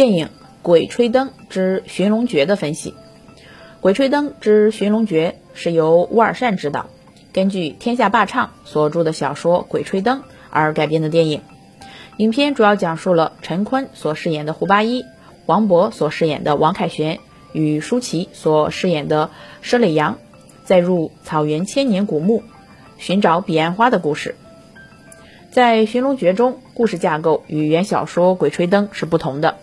电影《鬼吹灯之寻龙诀》的分析，《鬼吹灯之寻龙诀》是由乌尔善执导，根据天下霸唱所著的小说《鬼吹灯》而改编的电影。影片主要讲述了陈坤所饰演的胡八一、王勃所饰演的王凯旋与舒淇所饰演的佘磊阳，在入草原千年古墓，寻找彼岸花的故事。在《寻龙诀》中，故事架构与原小说《鬼吹灯》是不同的。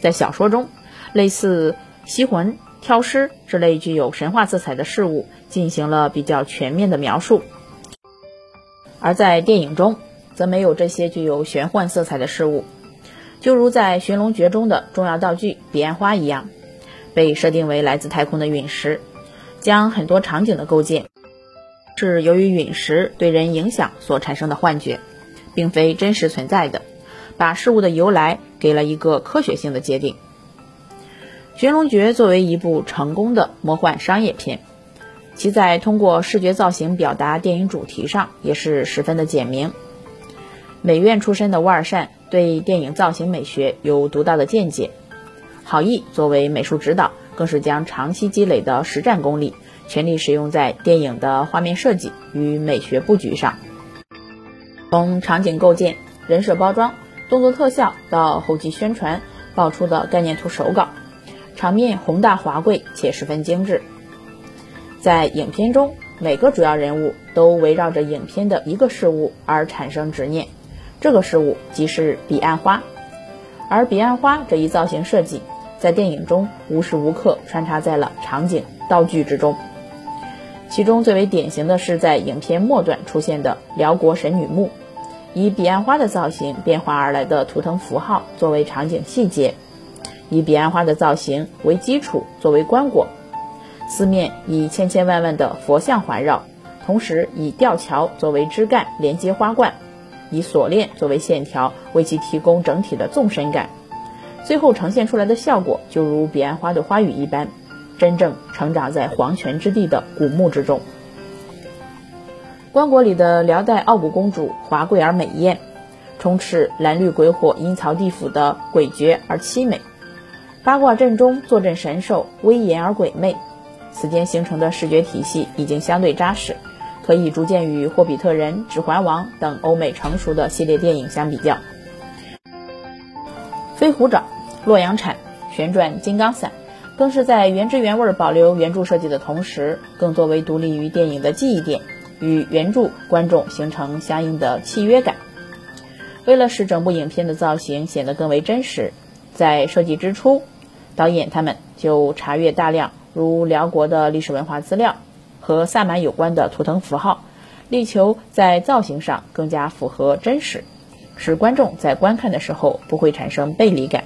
在小说中，类似吸魂、挑尸这类具有神话色彩的事物进行了比较全面的描述，而在电影中，则没有这些具有玄幻色彩的事物。就如在《寻龙诀》中的重要道具彼岸花一样，被设定为来自太空的陨石，将很多场景的构建是由于陨石对人影响所产生的幻觉。并非真实存在的，把事物的由来给了一个科学性的界定。《寻龙诀》作为一部成功的魔幻商业片，其在通过视觉造型表达电影主题上也是十分的简明。美院出身的乌尔善对电影造型美学有独到的见解，郝毅作为美术指导，更是将长期积累的实战功力全力使用在电影的画面设计与美学布局上。从场景构建、人设包装、动作特效到后期宣传爆出的概念图手稿，场面宏大华贵且十分精致。在影片中，每个主要人物都围绕着影片的一个事物而产生执念，这个事物即是彼岸花。而彼岸花这一造型设计，在电影中无时无刻穿插在了场景道具之中。其中最为典型的是在影片末段出现的辽国神女墓。以彼岸花的造型变化而来的图腾符号作为场景细节，以彼岸花的造型为基础作为棺椁，四面以千千万万的佛像环绕，同时以吊桥作为枝干连接花冠，以锁链作为线条为其提供整体的纵深感，最后呈现出来的效果就如彼岸花的花语一般，真正成长在黄泉之地的古墓之中。棺椁里的辽代傲骨公主华贵而美艳，充斥蓝绿鬼火阴曹地府的诡谲而凄美。八卦阵中坐镇神兽威严而鬼魅，此间形成的视觉体系已经相对扎实，可以逐渐与《霍比特人》《指环王》等欧美成熟的系列电影相比较。飞虎爪、洛阳铲、旋转金刚伞，更是在原汁原味保留原著设计的同时，更作为独立于电影的记忆点。与原著观众形成相应的契约感。为了使整部影片的造型显得更为真实，在设计之初，导演他们就查阅大量如辽国的历史文化资料和萨满有关的图腾符号，力求在造型上更加符合真实，使观众在观看的时候不会产生背离感。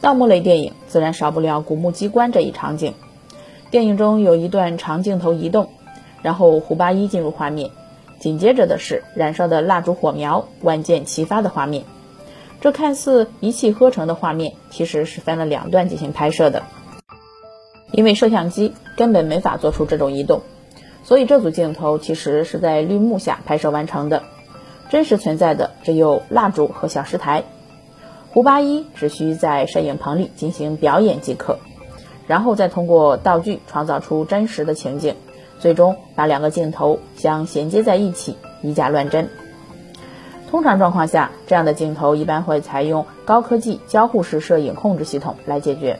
盗墓类电影自然少不了古墓机关这一场景，电影中有一段长镜头移动。然后胡八一进入画面，紧接着的是燃烧的蜡烛火苗，万箭齐发的画面。这看似一气呵成的画面，其实是分了两段进行拍摄的。因为摄像机根本没法做出这种移动，所以这组镜头其实是在绿幕下拍摄完成的。真实存在的只有蜡烛和小石台，胡八一只需在摄影棚里进行表演即可，然后再通过道具创造出真实的情景。最终把两个镜头相衔接在一起，以假乱真。通常状况下，这样的镜头一般会采用高科技交互式摄影控制系统来解决。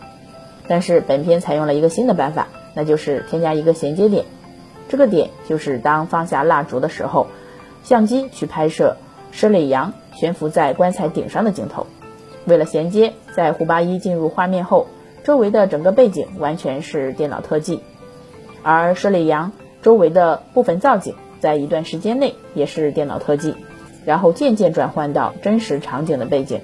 但是本片采用了一个新的办法，那就是添加一个衔接点。这个点就是当放下蜡烛的时候，相机去拍摄施磊阳悬浮在棺材顶上的镜头。为了衔接，在胡八一进入画面后，周围的整个背景完全是电脑特技。而舍里阳周围的部分造景，在一段时间内也是电脑特技，然后渐渐转换到真实场景的背景。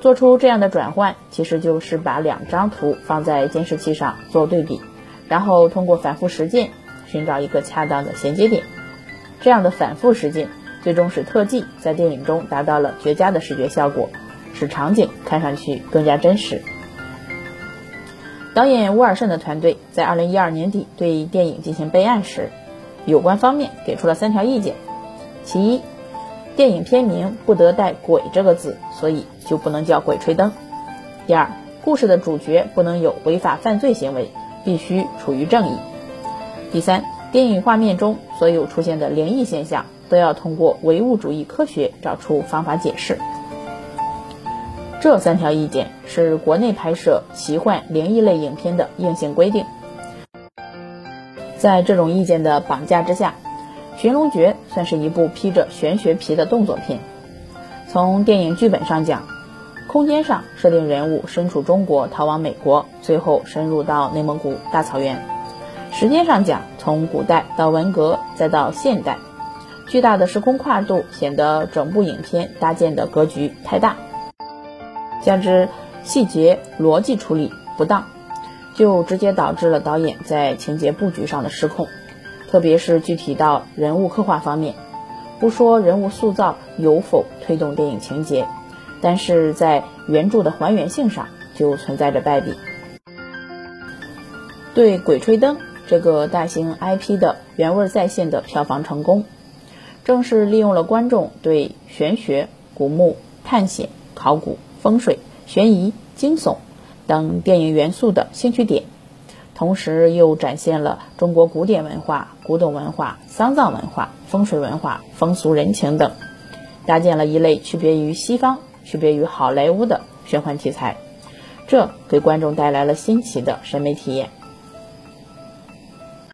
做出这样的转换，其实就是把两张图放在监视器上做对比，然后通过反复实践，寻找一个恰当的衔接点。这样的反复实践，最终使特技在电影中达到了绝佳的视觉效果，使场景看上去更加真实。导演乌尔善的团队在二零一二年底对电影进行备案时，有关方面给出了三条意见：其一，电影片名不得带“鬼”这个字，所以就不能叫《鬼吹灯》。第二，故事的主角不能有违法犯罪行为，必须处于正义。第三，电影画面中所有出现的灵异现象，都要通过唯物主义科学找出方法解释。这三条意见是国内拍摄奇幻灵异类影片的硬性规定。在这种意见的绑架之下，《寻龙诀》算是一部披着玄学皮的动作片。从电影剧本上讲，空间上设定人物身处中国逃往美国，最后深入到内蒙古大草原；时间上讲，从古代到文革再到现代，巨大的时空跨度显得整部影片搭建的格局太大，加之细节逻辑处理不当。就直接导致了导演在情节布局上的失控，特别是具体到人物刻画方面，不说人物塑造有否推动电影情节，但是在原著的还原性上就存在着败笔。对《鬼吹灯》这个大型 IP 的原味再现的票房成功，正是利用了观众对玄学、古墓、探险、考古、风水、悬疑、惊悚。等电影元素的兴趣点，同时又展现了中国古典文化、古董文化、丧葬文化、风水文化、风俗人情等，搭建了一类区别于西方、区别于好莱坞的玄幻题材，这给观众带来了新奇的审美体验。